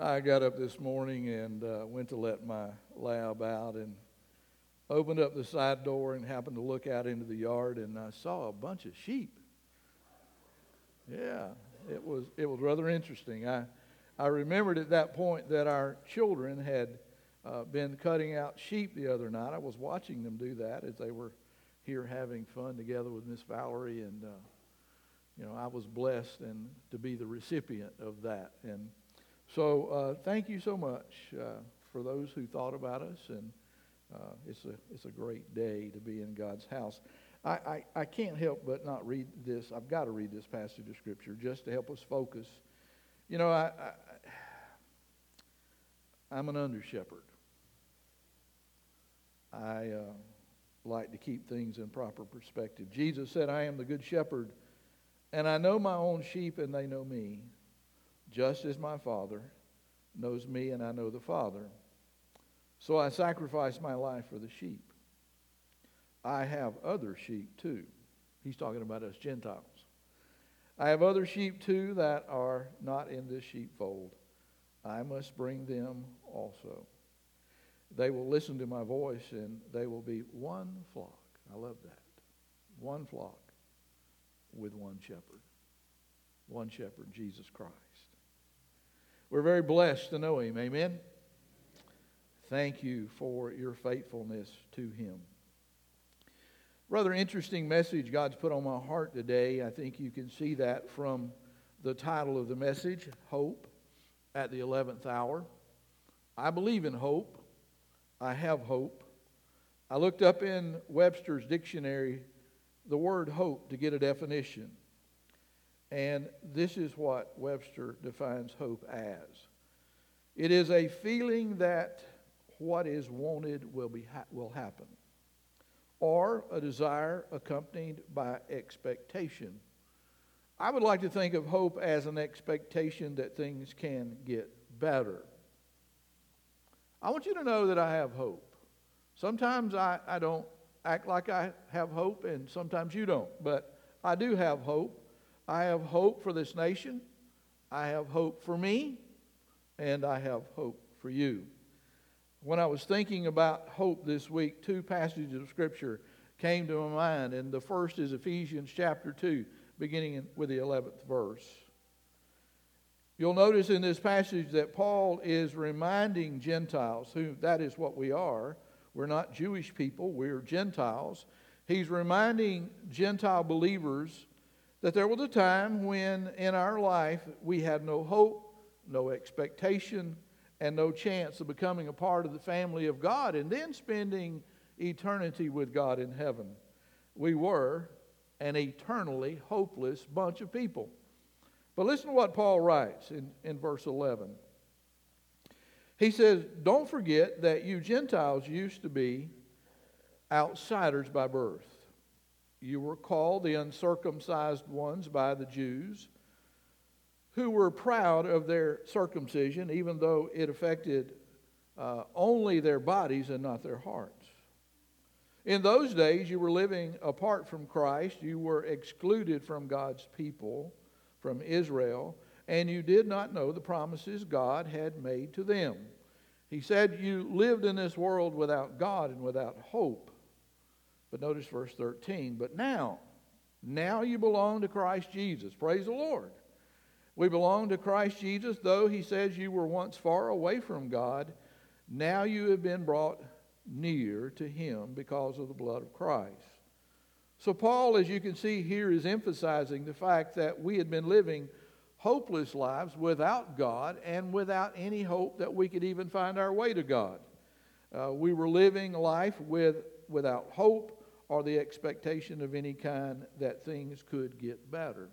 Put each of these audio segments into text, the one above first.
I got up this morning and uh, went to let my lab out and opened up the side door and happened to look out into the yard and I saw a bunch of sheep. Yeah, it was it was rather interesting. I I remembered at that point that our children had uh, been cutting out sheep the other night. I was watching them do that as they were here having fun together with Miss Valerie and. Uh, you know, I was blessed and to be the recipient of that. And so, uh, thank you so much uh, for those who thought about us, and uh, it's a it's a great day to be in God's house. I, I, I can't help but not read this. I've got to read this passage of scripture just to help us focus. You know, I, I am an under shepherd. I uh, like to keep things in proper perspective. Jesus said, "I am the good shepherd." And I know my own sheep, and they know me, just as my Father knows me, and I know the Father. So I sacrifice my life for the sheep. I have other sheep too. He's talking about us Gentiles. I have other sheep too that are not in this sheepfold. I must bring them also. They will listen to my voice, and they will be one flock. I love that. One flock with one shepherd. One shepherd, Jesus Christ. We're very blessed to know him. Amen. Thank you for your faithfulness to him. Rather interesting message God's put on my heart today. I think you can see that from the title of the message Hope at the 11th Hour. I believe in hope. I have hope. I looked up in Webster's dictionary the word hope to get a definition. And this is what Webster defines hope as it is a feeling that what is wanted will, be, will happen, or a desire accompanied by expectation. I would like to think of hope as an expectation that things can get better. I want you to know that I have hope. Sometimes I, I don't act like I have hope, and sometimes you don't. But I do have hope. I have hope for this nation. I have hope for me, and I have hope for you. When I was thinking about hope this week, two passages of Scripture came to my mind, and the first is Ephesians chapter 2, beginning with the 11th verse. You'll notice in this passage that Paul is reminding Gentiles, who that is what we are, we're not Jewish people, we're Gentiles. He's reminding Gentile believers that there was a time when in our life we had no hope, no expectation, and no chance of becoming a part of the family of God and then spending eternity with God in heaven. We were an eternally hopeless bunch of people. But listen to what Paul writes in, in verse 11. He says, Don't forget that you Gentiles used to be outsiders by birth. You were called the uncircumcised ones by the Jews, who were proud of their circumcision, even though it affected uh, only their bodies and not their hearts. In those days, you were living apart from Christ. You were excluded from God's people, from Israel and you did not know the promises God had made to them. He said you lived in this world without God and without hope. But notice verse 13. But now, now you belong to Christ Jesus. Praise the Lord. We belong to Christ Jesus, though he says you were once far away from God. Now you have been brought near to him because of the blood of Christ. So, Paul, as you can see here, is emphasizing the fact that we had been living hopeless lives without God and without any hope that we could even find our way to God. Uh, we were living life with, without hope or the expectation of any kind that things could get better.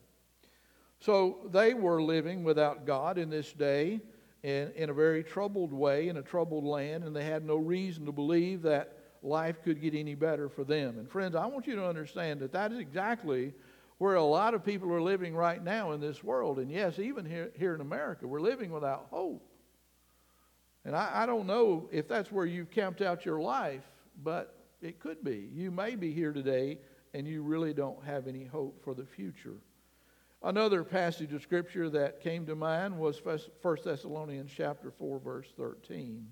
So they were living without God in this day in, in a very troubled way, in a troubled land, and they had no reason to believe that life could get any better for them. And friends, I want you to understand that that is exactly where a lot of people are living right now in this world. And yes, even here, here in America, we're living without hope. And I, I don't know if that's where you've camped out your life, but it could be. You may be here today and you really don't have any hope for the future. Another passage of scripture that came to mind was 1 Thessalonians chapter 4 verse 13.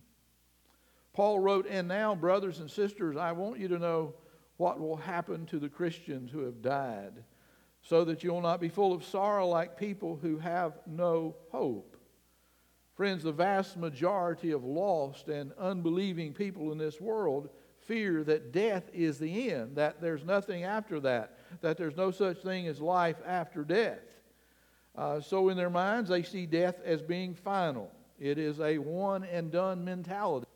Paul wrote, "And now, brothers and sisters, I want you to know what will happen to the Christians who have died, so that you will not be full of sorrow like people who have no hope." Friends, the vast majority of lost and unbelieving people in this world fear that death is the end, that there's nothing after that, that there's no such thing as life after death. Uh, so, in their minds, they see death as being final. It is a one and done mentality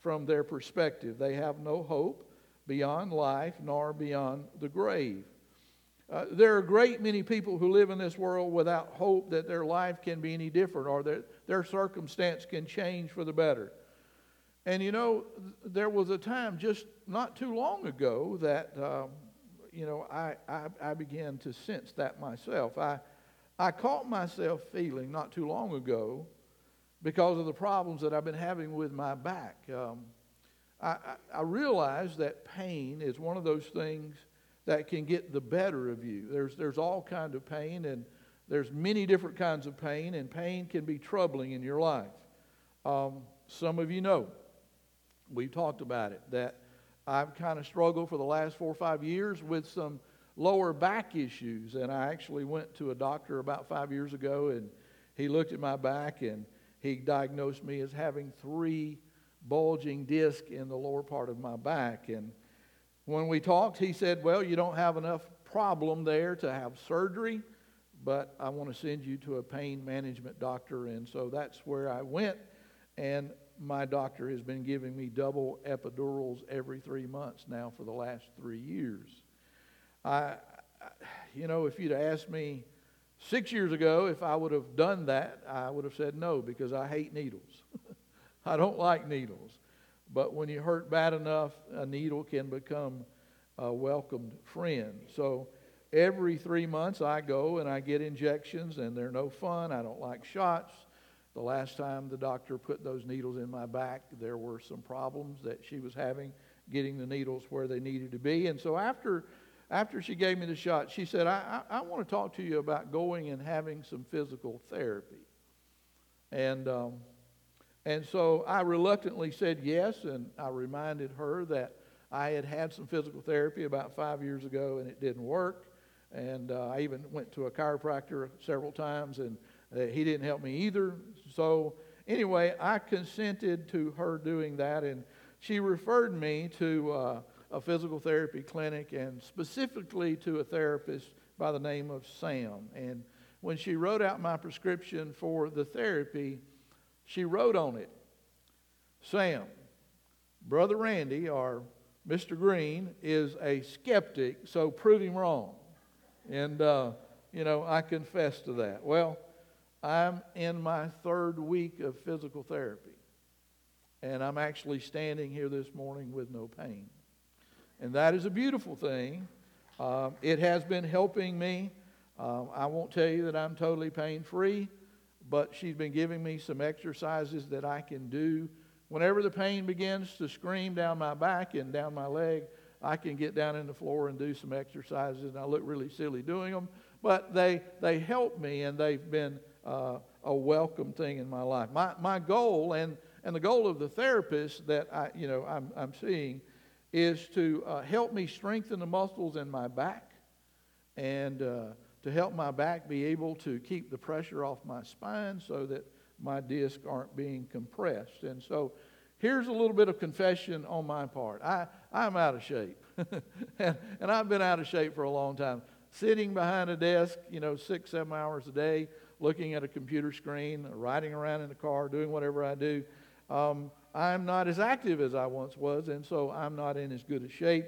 from their perspective. They have no hope beyond life nor beyond the grave. Uh, there are a great many people who live in this world without hope that their life can be any different or that their circumstance can change for the better. And you know, there was a time just not too long ago that, um, you know, I, I, I, began to sense that myself. I, I caught myself feeling not too long ago because of the problems that I've been having with my back. Um, I, I, realized that pain is one of those things that can get the better of you. There's, there's all kind of pain, and there's many different kinds of pain, and pain can be troubling in your life. Um, some of you know We've talked about it, that I've kind of struggled for the last four or five years with some lower back issues. And I actually went to a doctor about five years ago, and he looked at my back and he diagnosed me as having three bulging discs in the lower part of my back. And when we talked, he said, Well, you don't have enough problem there to have surgery, but I want to send you to a pain management doctor. And so that's where I went. And my doctor has been giving me double epidurals every three months now for the last three years. I, you know, if you'd asked me six years ago if I would have done that, I would have said no because I hate needles. I don't like needles. But when you hurt bad enough, a needle can become a welcomed friend. So every three months I go and I get injections, and they're no fun. I don't like shots. The last time the doctor put those needles in my back, there were some problems that she was having getting the needles where they needed to be. And so after, after she gave me the shot, she said, I, I, I want to talk to you about going and having some physical therapy. And, um, and so I reluctantly said yes, and I reminded her that I had had some physical therapy about five years ago and it didn't work. And uh, I even went to a chiropractor several times and he didn't help me either. So, anyway, I consented to her doing that, and she referred me to uh, a physical therapy clinic and specifically to a therapist by the name of Sam. And when she wrote out my prescription for the therapy, she wrote on it Sam, Brother Randy, or Mr. Green, is a skeptic, so prove him wrong. And, uh, you know, I confess to that. Well, I'm in my third week of physical therapy. And I'm actually standing here this morning with no pain. And that is a beautiful thing. Uh, it has been helping me. Uh, I won't tell you that I'm totally pain free, but she's been giving me some exercises that I can do. Whenever the pain begins to scream down my back and down my leg, I can get down in the floor and do some exercises. And I look really silly doing them, but they, they help me and they've been uh, a welcome thing in my life. My, my goal and, and the goal of the therapist that I, you know, I'm, I'm seeing is to uh, help me strengthen the muscles in my back and uh, to help my back be able to keep the pressure off my spine so that my discs aren't being compressed. And so here's a little bit of confession on my part. I, I'm out of shape. and, and I've been out of shape for a long time. Sitting behind a desk, you know, six, seven hours a day, looking at a computer screen, riding around in the car, doing whatever I do, um, I'm not as active as I once was, and so I'm not in as good a shape.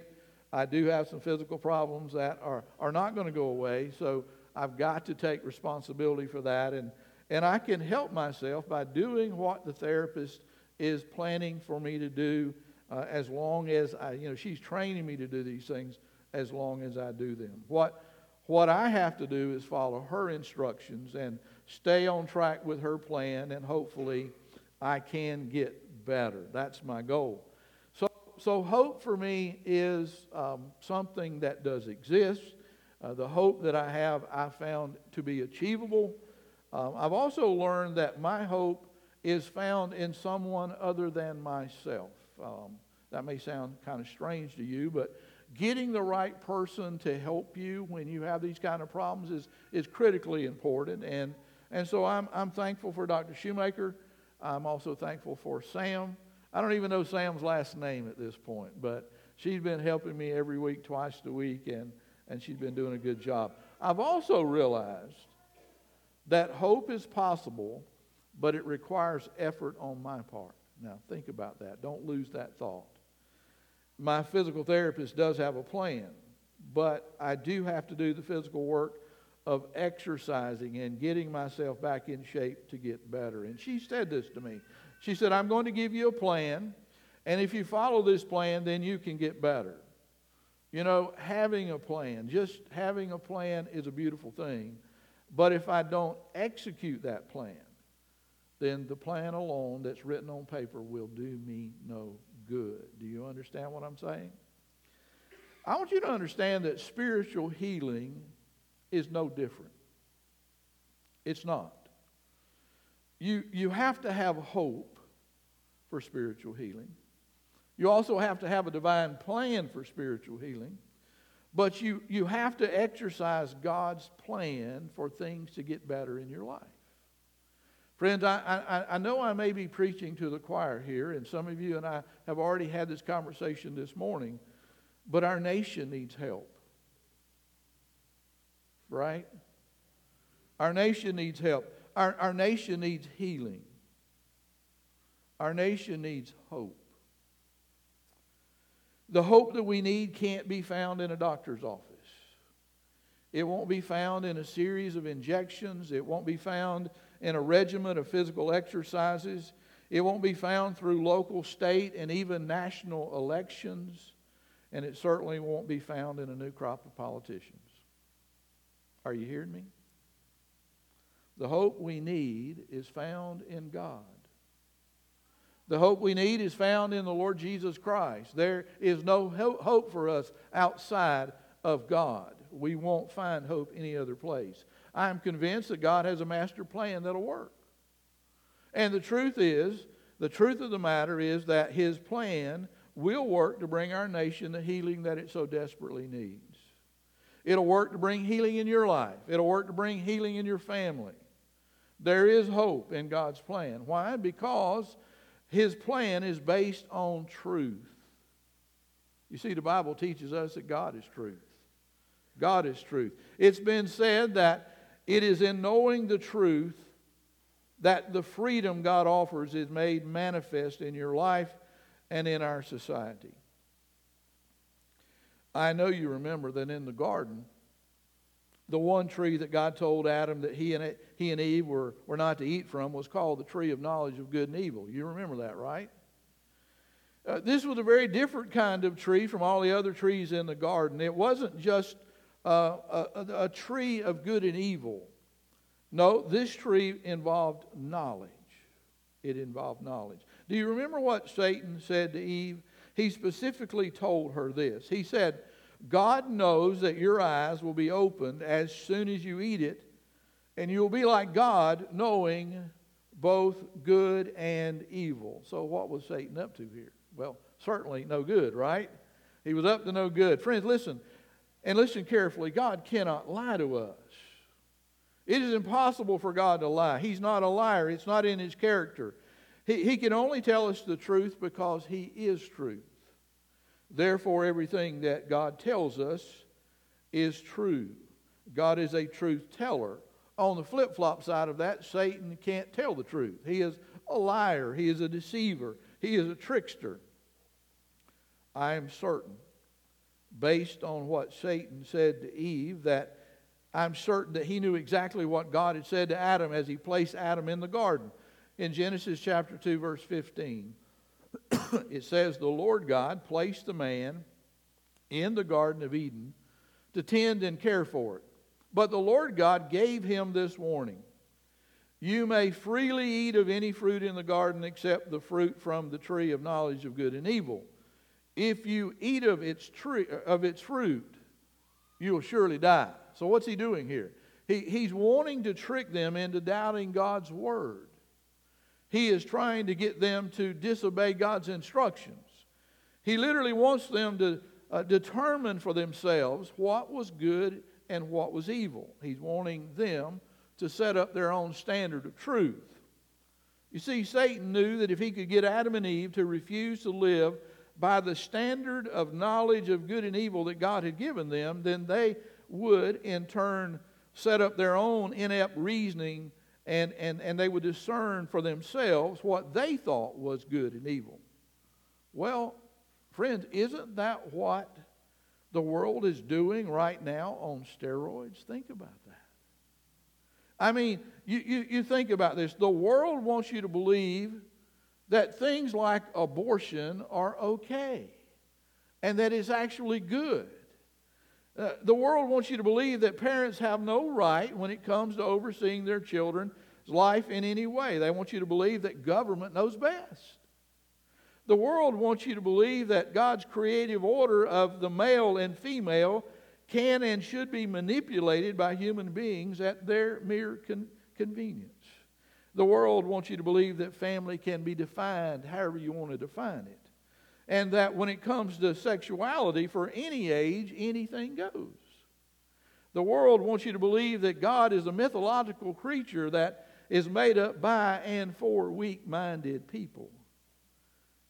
I do have some physical problems that are, are not going to go away, so I've got to take responsibility for that. And, and I can help myself by doing what the therapist is planning for me to do uh, as long as I, you know, she's training me to do these things as long as I do them. What what I have to do is follow her instructions and stay on track with her plan, and hopefully I can get better. That's my goal. So, so hope for me is um, something that does exist. Uh, the hope that I have, I found to be achievable. Um, I've also learned that my hope is found in someone other than myself. Um, that may sound kind of strange to you, but getting the right person to help you when you have these kind of problems is, is critically important. And, and so I'm, I'm thankful for Dr. Shoemaker. I'm also thankful for Sam. I don't even know Sam's last name at this point, but she's been helping me every week, twice a week, and, and she's been doing a good job. I've also realized that hope is possible, but it requires effort on my part. Now, think about that. Don't lose that thought my physical therapist does have a plan, but I do have to do the physical work of exercising and getting myself back in shape to get better. And she said this to me. She said, I'm going to give you a plan, and if you follow this plan, then you can get better. You know, having a plan, just having a plan is a beautiful thing. But if I don't execute that plan, then the plan alone that's written on paper will do me no good. Do you understand what I'm saying? I want you to understand that spiritual healing is no different. It's not. You, you have to have hope for spiritual healing. You also have to have a divine plan for spiritual healing. But you, you have to exercise God's plan for things to get better in your life. Friends, I, I, I, know I may be preaching to the choir here, and some of you and I have already had this conversation this morning, but our nation needs help. Right? Our nation needs help. Our, our nation needs healing. Our nation needs hope. The hope that we need can't be found in a doctor's office. It won't be found in a series of injections. It won't be found in a regimen of physical exercises. It won't be found through local, state, and even national elections. And it certainly won't be found in a new crop of politicians. Are you hearing me? The hope we need is found in God. The hope we need is found in the Lord Jesus Christ. There is no hope for us outside of God. We won't find hope any other place. I'm convinced that God has a master plan that'll work. And the truth is, the truth of the matter is that His plan will work to bring our nation the healing that it so desperately needs. It'll work to bring healing in your life, it'll work to bring healing in your family. There is hope in God's plan. Why? Because His plan is based on truth. You see, the Bible teaches us that God is truth. God is truth. It's been said that it is in knowing the truth that the freedom God offers is made manifest in your life and in our society. I know you remember that in the garden, the one tree that God told Adam that he and, he and Eve were, were not to eat from was called the tree of knowledge of good and evil. You remember that, right? Uh, this was a very different kind of tree from all the other trees in the garden. It wasn't just uh, a, a tree of good and evil. No, this tree involved knowledge. It involved knowledge. Do you remember what Satan said to Eve? He specifically told her this. He said, God knows that your eyes will be opened as soon as you eat it, and you'll be like God, knowing both good and evil. So, what was Satan up to here? Well, certainly no good, right? He was up to no good. Friends, listen, and listen carefully God cannot lie to us. It is impossible for God to lie. He's not a liar, it's not in his character. He, he can only tell us the truth because he is truth. Therefore, everything that God tells us is true. God is a truth teller. On the flip flop side of that, Satan can't tell the truth. He is a liar, he is a deceiver, he is a trickster. I am certain based on what Satan said to Eve that I'm certain that he knew exactly what God had said to Adam as he placed Adam in the garden. In Genesis chapter 2, verse 15, it says, The Lord God placed the man in the Garden of Eden to tend and care for it. But the Lord God gave him this warning You may freely eat of any fruit in the garden except the fruit from the tree of knowledge of good and evil. If you eat of its, tree, of its fruit, you will surely die. So, what's he doing here? He, he's wanting to trick them into doubting God's word. He is trying to get them to disobey God's instructions. He literally wants them to uh, determine for themselves what was good and what was evil. He's wanting them to set up their own standard of truth. You see, Satan knew that if he could get Adam and Eve to refuse to live by the standard of knowledge of good and evil that God had given them, then they would in turn set up their own inept reasoning and, and, and they would discern for themselves what they thought was good and evil. Well, friends, isn't that what the world is doing right now on steroids? Think about that. I mean, you, you, you think about this. The world wants you to believe that things like abortion are okay and that it's actually good. Uh, the world wants you to believe that parents have no right when it comes to overseeing their children's life in any way. They want you to believe that government knows best. The world wants you to believe that God's creative order of the male and female can and should be manipulated by human beings at their mere con- convenience. The world wants you to believe that family can be defined however you want to define it. And that when it comes to sexuality, for any age, anything goes. The world wants you to believe that God is a mythological creature that is made up by and for weak minded people.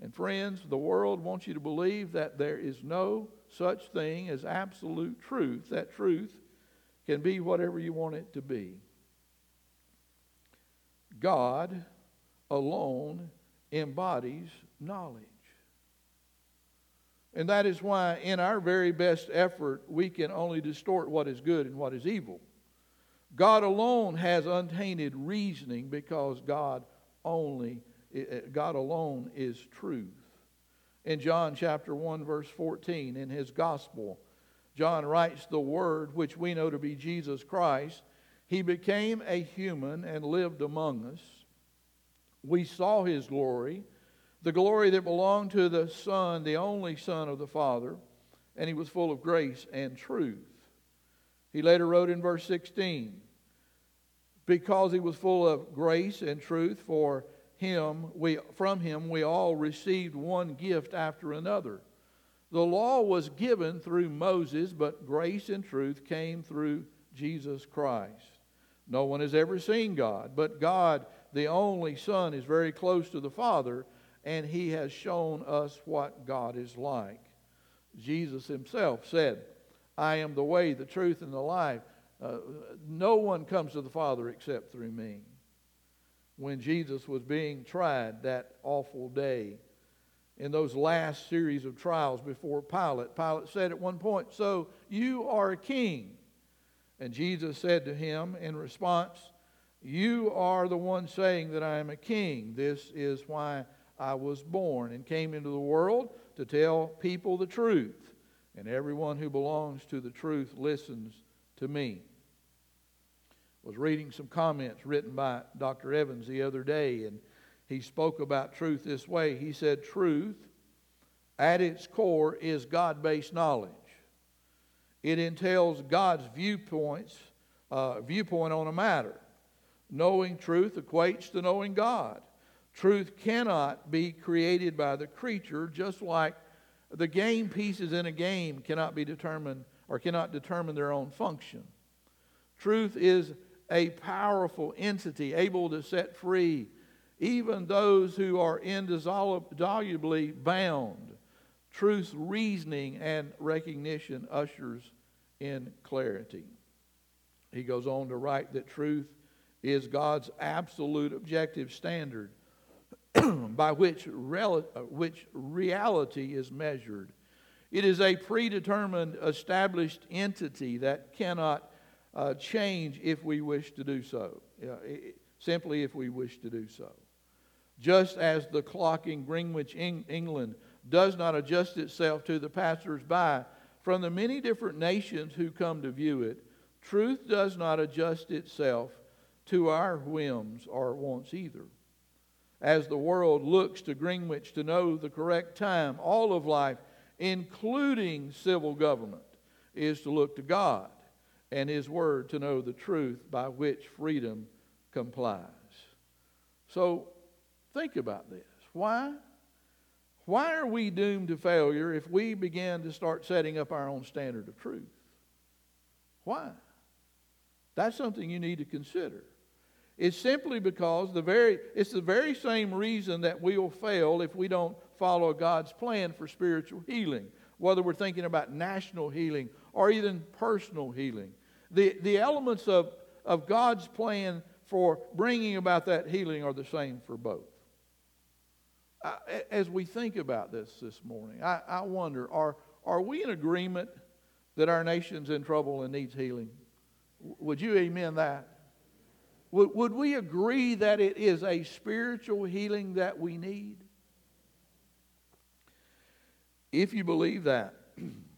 And friends, the world wants you to believe that there is no such thing as absolute truth. That truth can be whatever you want it to be. God alone embodies knowledge. And that is why, in our very best effort, we can only distort what is good and what is evil. God alone has untainted reasoning because God only eh, eh, God alone is truth. In John chapter 1 verse 14 in his gospel, John writes the word which we know to be Jesus Christ he became a human and lived among us. We saw his glory, the glory that belonged to the Son, the only Son of the Father, and he was full of grace and truth. He later wrote in verse 16, because he was full of grace and truth for him we from him we all received one gift after another the law was given through Moses but grace and truth came through Jesus Christ no one has ever seen God, but God, the only Son, is very close to the Father, and He has shown us what God is like. Jesus Himself said, I am the way, the truth, and the life. Uh, no one comes to the Father except through me. When Jesus was being tried that awful day, in those last series of trials before Pilate, Pilate said at one point, So you are a king. And Jesus said to him in response, You are the one saying that I am a king. This is why I was born and came into the world to tell people the truth. And everyone who belongs to the truth listens to me. I was reading some comments written by Dr. Evans the other day, and he spoke about truth this way. He said, Truth, at its core, is God based knowledge. It entails God's viewpoints, uh, viewpoint on a matter. Knowing truth equates to knowing God. Truth cannot be created by the creature, just like the game pieces in a game cannot be determined or cannot determine their own function. Truth is a powerful entity able to set free even those who are indissolubly bound. Truth's reasoning and recognition ushers in clarity. He goes on to write that truth is God's absolute objective standard by which, rel- uh, which reality is measured. It is a predetermined, established entity that cannot uh, change if we wish to do so, it, simply if we wish to do so. Just as the clock in Greenwich, England, does not adjust itself to the passers by from the many different nations who come to view it, truth does not adjust itself to our whims or wants either. As the world looks to Greenwich to know the correct time, all of life, including civil government, is to look to God and His Word to know the truth by which freedom complies. So think about this. Why? Why are we doomed to failure if we begin to start setting up our own standard of truth? Why? That's something you need to consider. It's simply because the very it's the very same reason that we will fail if we don't follow God's plan for spiritual healing, whether we're thinking about national healing or even personal healing. The, the elements of, of God's plan for bringing about that healing are the same for both. As we think about this this morning, I, I wonder are, are we in agreement that our nation's in trouble and needs healing? Would you amen that? Would, would we agree that it is a spiritual healing that we need? If you believe that,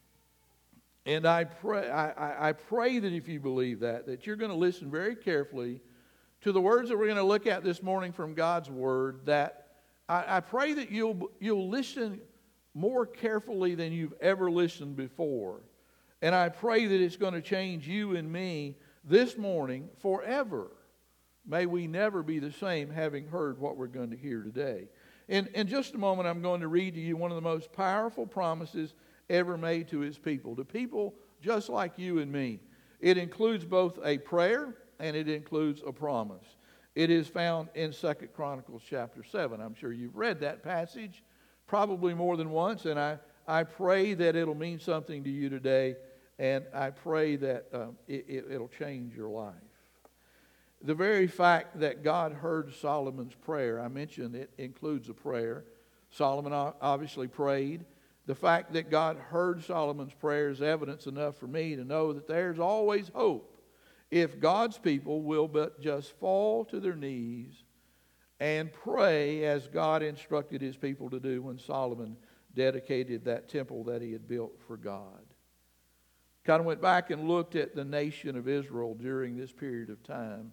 and I pray, I, I pray that if you believe that, that you're going to listen very carefully to the words that we're going to look at this morning from God's Word, that I, I pray that you'll, you'll listen more carefully than you've ever listened before. And I pray that it's going to change you and me this morning forever. May we never be the same having heard what we're going to hear today. In, in just a moment, I'm going to read to you one of the most powerful promises ever made to his people, to people just like you and me. It includes both a prayer and it includes a promise. It is found in Second Chronicles chapter 7. I'm sure you've read that passage probably more than once, and I, I pray that it'll mean something to you today, and I pray that um, it, it, it'll change your life. The very fact that God heard Solomon's prayer, I mentioned it includes a prayer. Solomon obviously prayed. The fact that God heard Solomon's prayer is evidence enough for me to know that there's always hope if God's people will but just fall to their knees and pray as God instructed his people to do when Solomon dedicated that temple that he had built for God. Kind of went back and looked at the nation of Israel during this period of time.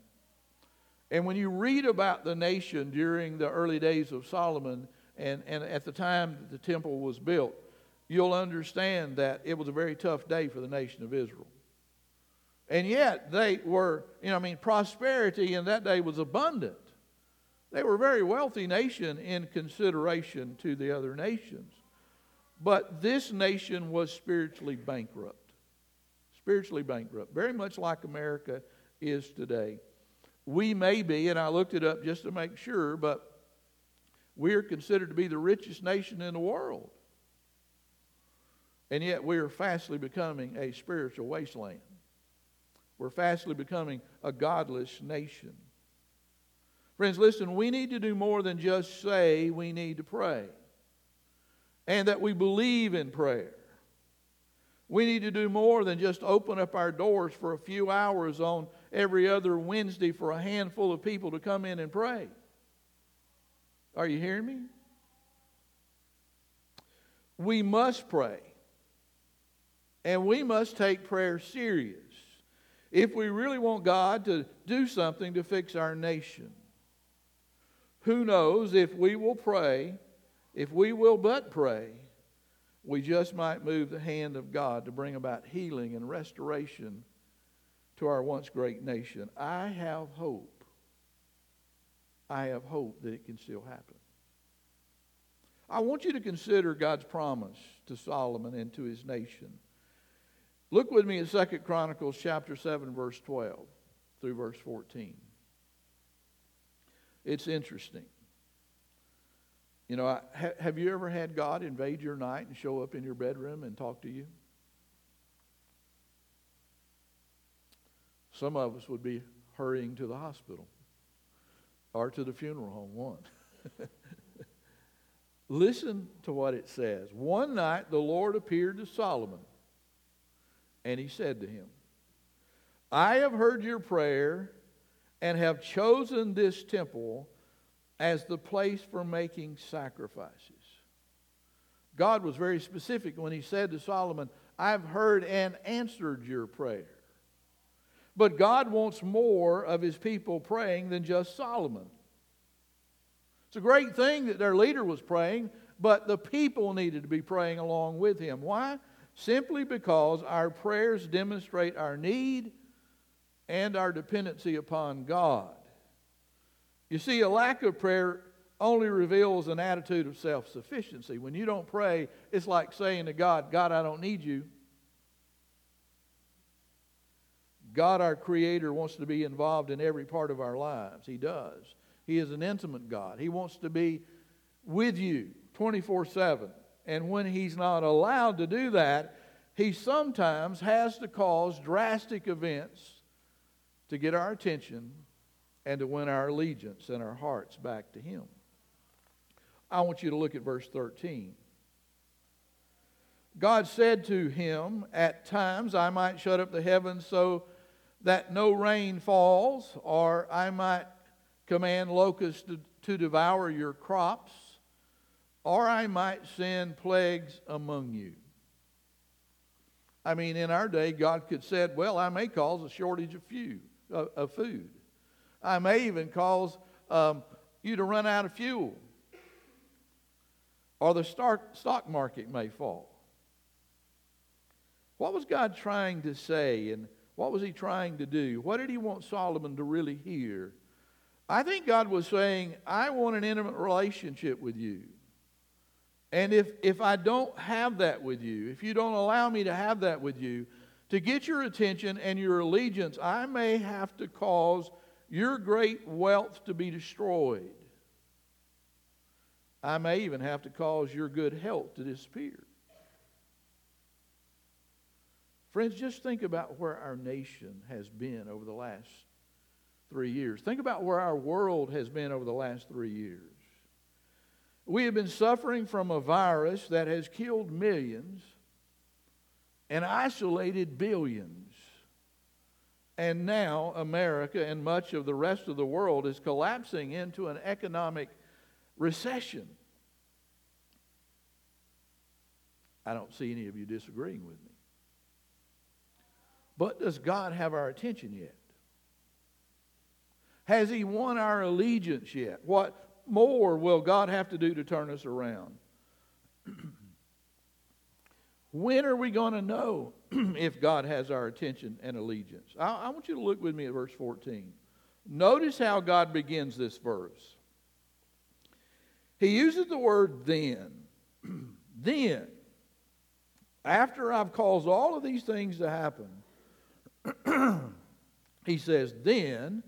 And when you read about the nation during the early days of Solomon and, and at the time that the temple was built, you'll understand that it was a very tough day for the nation of Israel. And yet they were, you know, I mean, prosperity in that day was abundant. They were a very wealthy nation in consideration to the other nations. But this nation was spiritually bankrupt. Spiritually bankrupt, very much like America is today we may be, and I looked it up just to make sure, but we are considered to be the richest nation in the world. And yet we are fastly becoming a spiritual wasteland. We're fastly becoming a godless nation. Friends, listen, we need to do more than just say we need to pray and that we believe in prayer. We need to do more than just open up our doors for a few hours on every other Wednesday for a handful of people to come in and pray. Are you hearing me? We must pray. And we must take prayer serious if we really want God to do something to fix our nation. Who knows if we will pray, if we will but pray, we just might move the hand of God to bring about healing and restoration to our once great nation. I have hope. I have hope that it can still happen. I want you to consider God's promise to Solomon and to his nation. Look with me at Second Chronicles chapter 7 verse 12 through verse 14. It's interesting. You know, have you ever had God invade your night and show up in your bedroom and talk to you? Some of us would be hurrying to the hospital or to the funeral home, one. Listen to what it says. One night the Lord appeared to Solomon, and he said to him, I have heard your prayer and have chosen this temple as the place for making sacrifices. God was very specific when he said to Solomon, I've heard and answered your prayer. But God wants more of his people praying than just Solomon. It's a great thing that their leader was praying, but the people needed to be praying along with him. Why? Simply because our prayers demonstrate our need and our dependency upon God. You see, a lack of prayer only reveals an attitude of self sufficiency. When you don't pray, it's like saying to God, God, I don't need you. God, our Creator, wants to be involved in every part of our lives. He does. He is an intimate God. He wants to be with you 24 7. And when He's not allowed to do that, He sometimes has to cause drastic events to get our attention and to win our allegiance and our hearts back to Him. I want you to look at verse 13. God said to him, At times I might shut up the heavens so that no rain falls, or I might command locusts to, devour your crops, or I might send plagues among you. I mean, in our day, God could said, "Well, I may cause a shortage of, few, of, food. I may even cause um, you to run out of fuel, or the stock market may fall." What was God trying to say, and what was He trying to do? What did He want Solomon to really hear? I think God was saying, I want an intimate relationship with you. And if, if I don't have that with you, if you don't allow me to have that with you, to get your attention and your allegiance, I may have to cause your great wealth to be destroyed. I may even have to cause your good health to disappear. Friends, just think about where our nation has been over the last three years. Think about where our world has been over the last three years. We have been suffering from a virus that has killed millions and isolated billions. And now America and much of the rest of the world is collapsing into an economic recession. I don't see any of you disagreeing with me. But does God have our attention yet? Has He won our allegiance yet? What more will God have to do to turn us around? when are we going to know if God has our attention and allegiance? I, I, want you to look with me at verse 14. Notice how God begins this verse. He uses the word then. then, after I've caused all of these things to happen, he says, then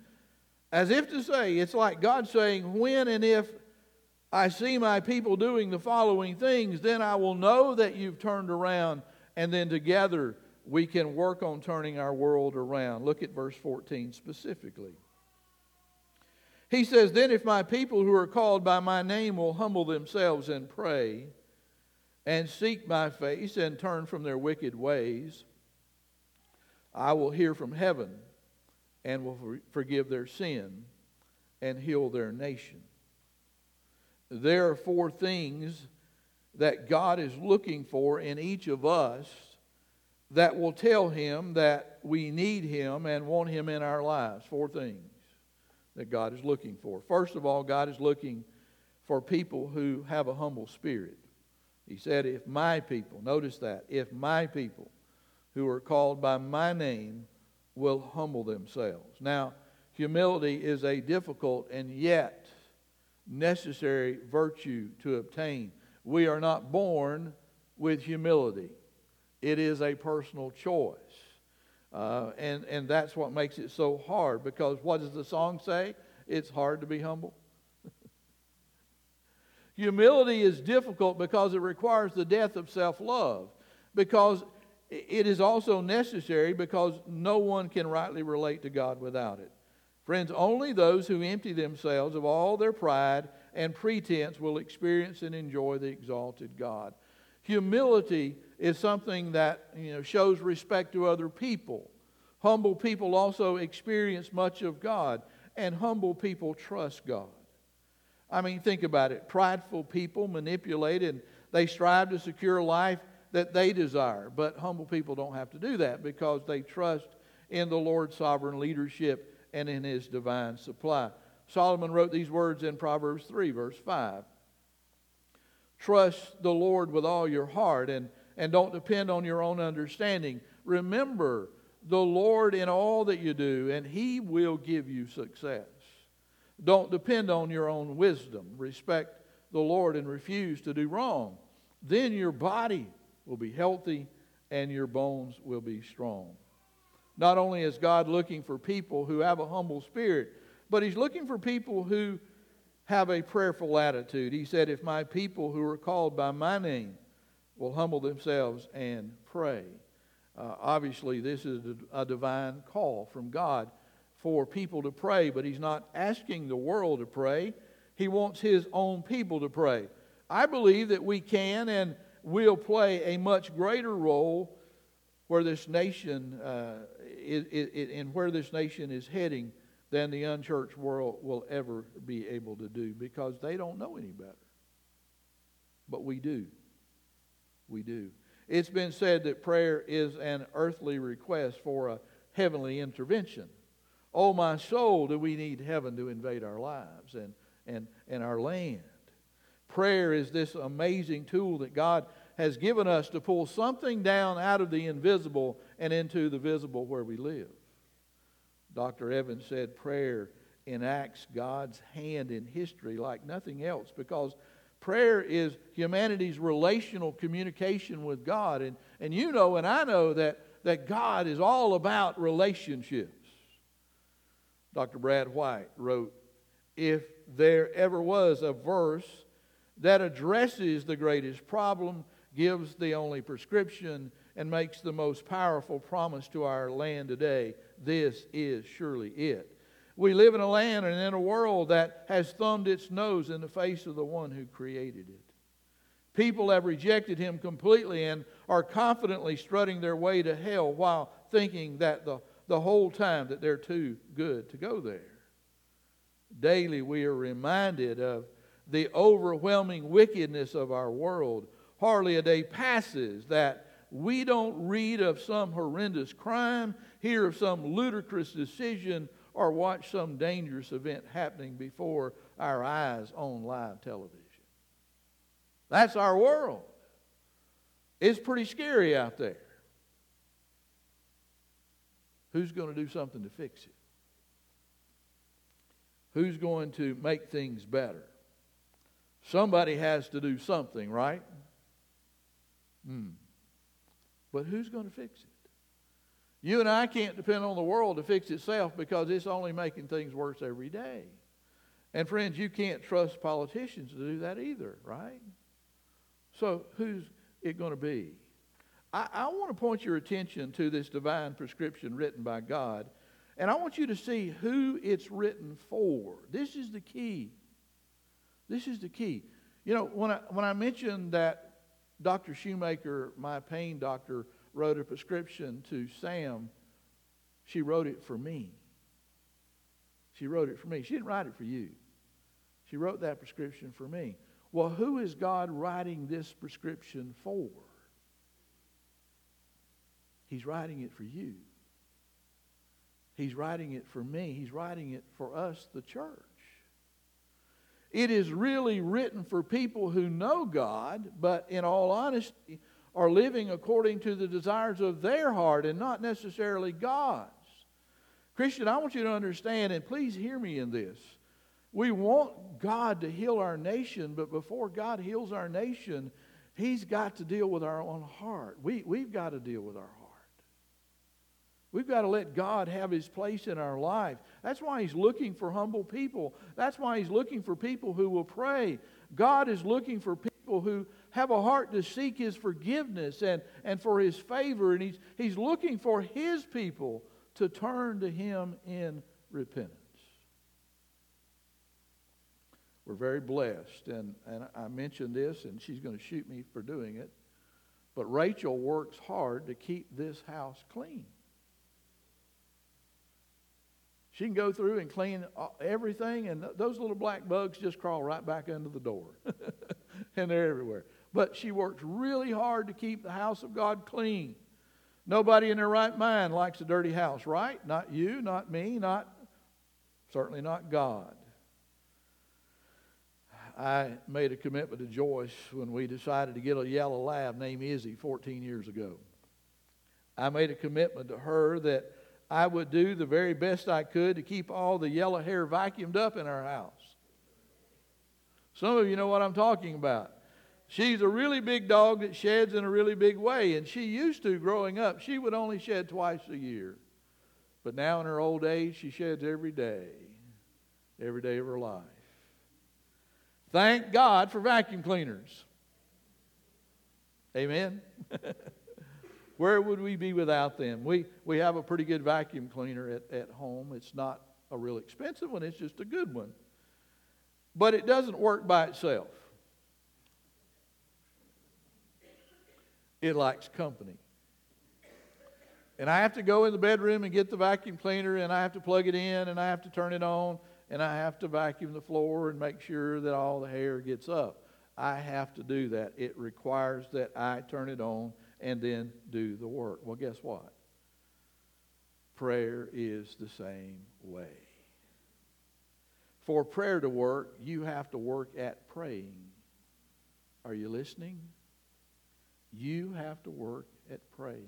as if to say, it's like God saying, When and if I see my people doing the following things, then I will know that you've turned around, and then together we can work on turning our world around. Look at verse 14 specifically. He says, Then if my people who are called by my name will humble themselves and pray, and seek my face, and turn from their wicked ways, I will hear from heaven and will forgive their sin and heal their nation. There are four things that God is looking for in each of us that will tell Him that we need Him and want Him in our lives. Four things that God is looking for. First of all, God is looking for people who have a humble spirit. He said, If my people, notice that, if my people who are called by my name will humble themselves. Now, humility is a difficult and yet necessary virtue to obtain. We are not born with humility, it is a personal choice. Uh, and, and that's what makes it so hard because what does the song say? It's hard to be humble. Humility is difficult because it requires the death of self love. Because it is also necessary because no one can rightly relate to God without it. Friends, only those who empty themselves of all their pride and pretense will experience and enjoy the exalted God. Humility is something that you know, shows respect to other people. Humble people also experience much of God, and humble people trust God. I mean, think about it. Prideful people manipulate and they strive to secure life that they desire. But humble people don't have to do that because they trust in the Lord's sovereign leadership and in his divine supply. Solomon wrote these words in Proverbs 3, verse 5. Trust the Lord with all your heart and, and don't depend on your own understanding. Remember the Lord in all that you do, and He will give you success. Don't depend on your own wisdom. Respect the Lord and refuse to do wrong. Then your body will be healthy and your bones will be strong. Not only is God looking for people who have a humble spirit, but He's looking for people who have a prayerful attitude. He said, If my people who are called by my name will humble themselves and pray. Uh, obviously, this is a divine call from God for people to pray, but He's not asking the world to pray. He wants His own people to pray. I believe that we can and will play a much greater role where this nation uh, is, where this nation is heading than the unchurched world will ever be able to do because they don't know any better. But we do. We do. It's been said that prayer is an earthly request for a heavenly intervention. Oh, my soul, do we need heaven to invade our lives and, and, and our land? Prayer is this amazing tool that God has given us to pull something down out of the invisible and into the visible where we live. Dr. Evans said prayer enacts God's hand in history like nothing else because prayer is humanity's relational communication with God. And, and you know, and I know that, that God is all about relationships. Dr. Brad White wrote If there ever was a verse that addresses the greatest problem, gives the only prescription, and makes the most powerful promise to our land today. This is surely it. We live in a land and in a world that has thumbed its nose in the face of the one who created it. People have rejected him completely and are confidently strutting their way to hell while thinking that the, the whole time that they're too good to go there. Daily we are reminded of the overwhelming wickedness of our world. Hardly a day passes that we don't read of some horrendous crime, hear of some ludicrous decision, or watch some dangerous event happening before our eyes on live television. That's our world. It's pretty scary out there. Who's going to do something to fix it? Who's going to make things better? Somebody has to do something, right? Hmm. But who's going to fix it? You and I can't depend on the world to fix itself because it's only making things worse every day. And friends, you can't trust politicians to do that either, right? So who's it going to be? I, I want to point your attention to this divine prescription written by God, and I want you to see who it's written for. This is the key. This is the key. You know, when I, when I mentioned that Dr. Shoemaker, my pain doctor, wrote a prescription to Sam, she wrote it for me. She wrote it for me. She didn't write it for you. She wrote that prescription for me. Well, who is God writing this prescription for? He's writing it for you. He's writing it for me. He's writing it for us, the church. It is really written for people who know God, but in all honesty, are living according to the desires of their heart and not necessarily God's. Christian, I want you to understand, and please hear me in this. We want God to heal our nation, but before God heals our nation, He's got to deal with our own heart. We, we've got to deal with our heart. We've got to let God have his place in our life. That's why he's looking for humble people. That's why he's looking for people who will pray. God is looking for people who have a heart to seek his forgiveness and, and for his favor. And he's, he's looking for his people to turn to him in repentance. We're very blessed. And, and I mentioned this, and she's going to shoot me for doing it. But Rachel works hard to keep this house clean. She can go through and clean everything, and those little black bugs just crawl right back under the door. and they're everywhere. But she works really hard to keep the house of God clean. Nobody in their right mind likes a dirty house, right? Not you, not me, not certainly not God. I made a commitment to Joyce when we decided to get a yellow lab named Izzy 14 years ago. I made a commitment to her that I would do the very best I could to keep all the yellow hair vacuumed up in our house. Some of you know what I'm talking about. She's a really big dog that sheds in a really big way, and she used to growing up. She would only shed twice a year. But now in her old age, she sheds every day, every day of her life. Thank God for vacuum cleaners. Amen. Where would we be without them? We, we have a pretty good vacuum cleaner at, at home. It's not a real expensive one, it's just a good one. But it doesn't work by itself, it likes company. And I have to go in the bedroom and get the vacuum cleaner, and I have to plug it in, and I have to turn it on, and I have to vacuum the floor and make sure that all the hair gets up. I have to do that. It requires that I turn it on and then do the work. Well, guess what? Prayer is the same way. For prayer to work, you have to work at praying. Are you listening? You have to work at praying.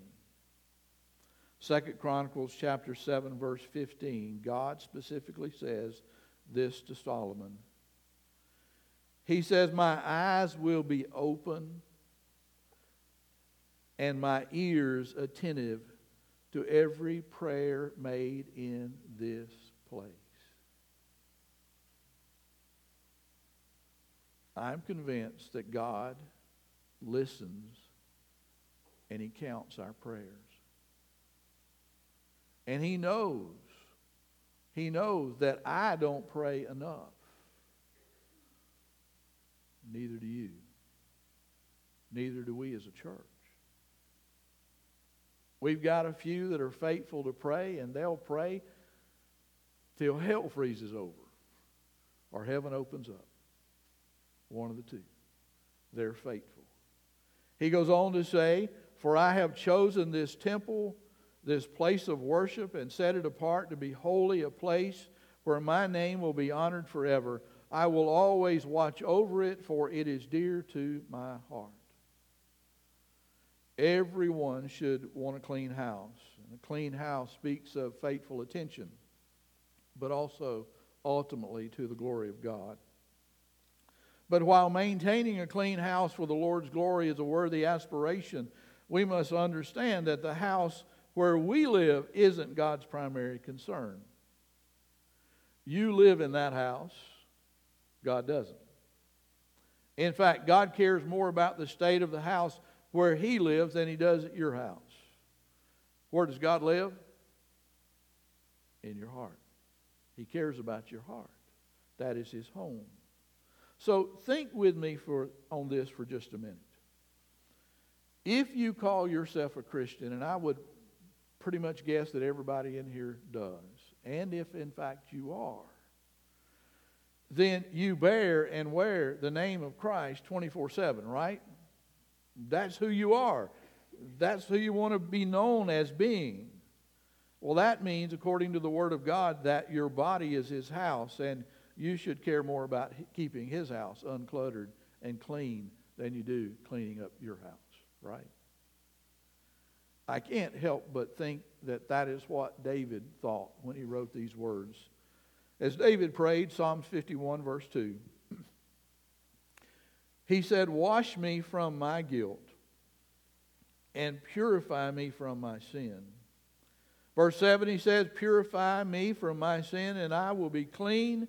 Second Chronicles chapter 7 verse 15, God specifically says this to Solomon. He says, "My eyes will be open and my ears attentive to every prayer made in this place." I'm convinced that God listens and he counts our prayers. And He knows. He knows that I don't pray enough. Neither do you. Neither do we as a church. We've got a few that are faithful to pray, and they'll pray till hell freezes over or heaven opens up. One of the two. They're faithful. He goes on to say, For I have chosen this temple this place of worship and set it apart to be holy, a place where my name will be honored forever. I will always watch over it, for it is dear to my heart. Everyone should want a clean house. And a clean house speaks of faithful attention, but also ultimately to the glory of God. But while maintaining a clean house for the Lord's glory is a worthy aspiration, we must understand that the house where we live isn't God's primary concern. You live in that house, God doesn't. In fact, God cares more about the state of the house where He lives than He does at your house. Where does God live? In your heart. He cares about your heart. That is His home. So think with me for, on this for just a minute. If you call yourself a Christian, and I would pretty much guess that everybody in here does. And if in fact you are, then you bear and wear the name of Christ 24 7, right? That's who you are. That's who you want to be known as being. Well, that means, according to the Word of God, that your body is His house, and you should care more about keeping His house uncluttered and clean than you do cleaning up your house, right? I can't help but think that that is what David thought when he wrote these words. As David prayed, Psalms 51, verse 2, he said, Wash me from my guilt and purify me from my sin. Verse 7, he says, Purify me from my sin, and I will be clean.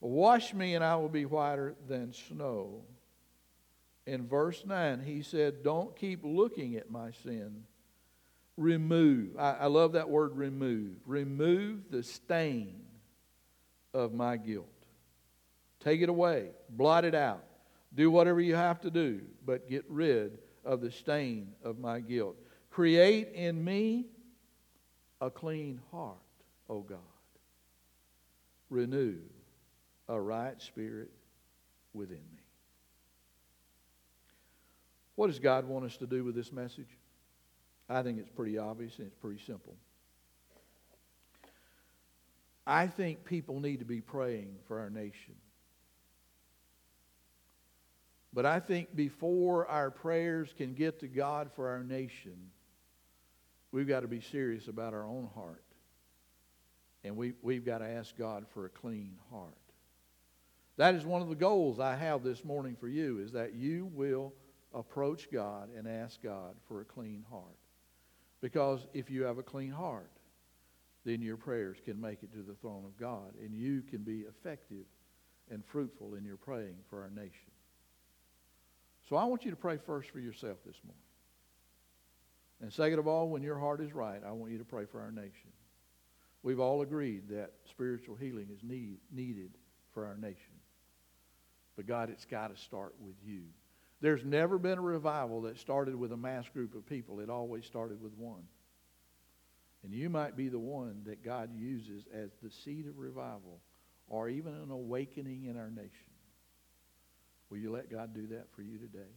Wash me, and I will be whiter than snow. In verse 9, he said, Don't keep looking at my sin remove. I, I love that word remove. Remove the stain of my guilt. Take it away, blot it out. Do whatever you have to do, but get rid of the stain of my guilt. Create in me a clean heart, O God. Renew a right spirit within me. What does God want us to do with this message? I think it's pretty obvious and it's pretty simple. I think people need to be praying for our nation. But I think before our prayers can get to God for our nation, we've got to be serious about our own heart. And we, we've got to ask God for a clean heart. That is one of the goals I have this morning for you, is that you will approach God and ask God for a clean heart. Because if you have a clean heart, then your prayers can make it to the throne of God, and you can be effective and fruitful in your praying for our nation. So I want you to pray first for yourself this morning. And second of all, when your heart is right, I want you to pray for our nation. We've all agreed that spiritual healing is need, needed for our nation. But God, it's got to start with you. There's never been a revival that started with a mass group of people. It always started with one. And you might be the one that God uses as the seed of revival or even an awakening in our nation. Will you let God do that for you today?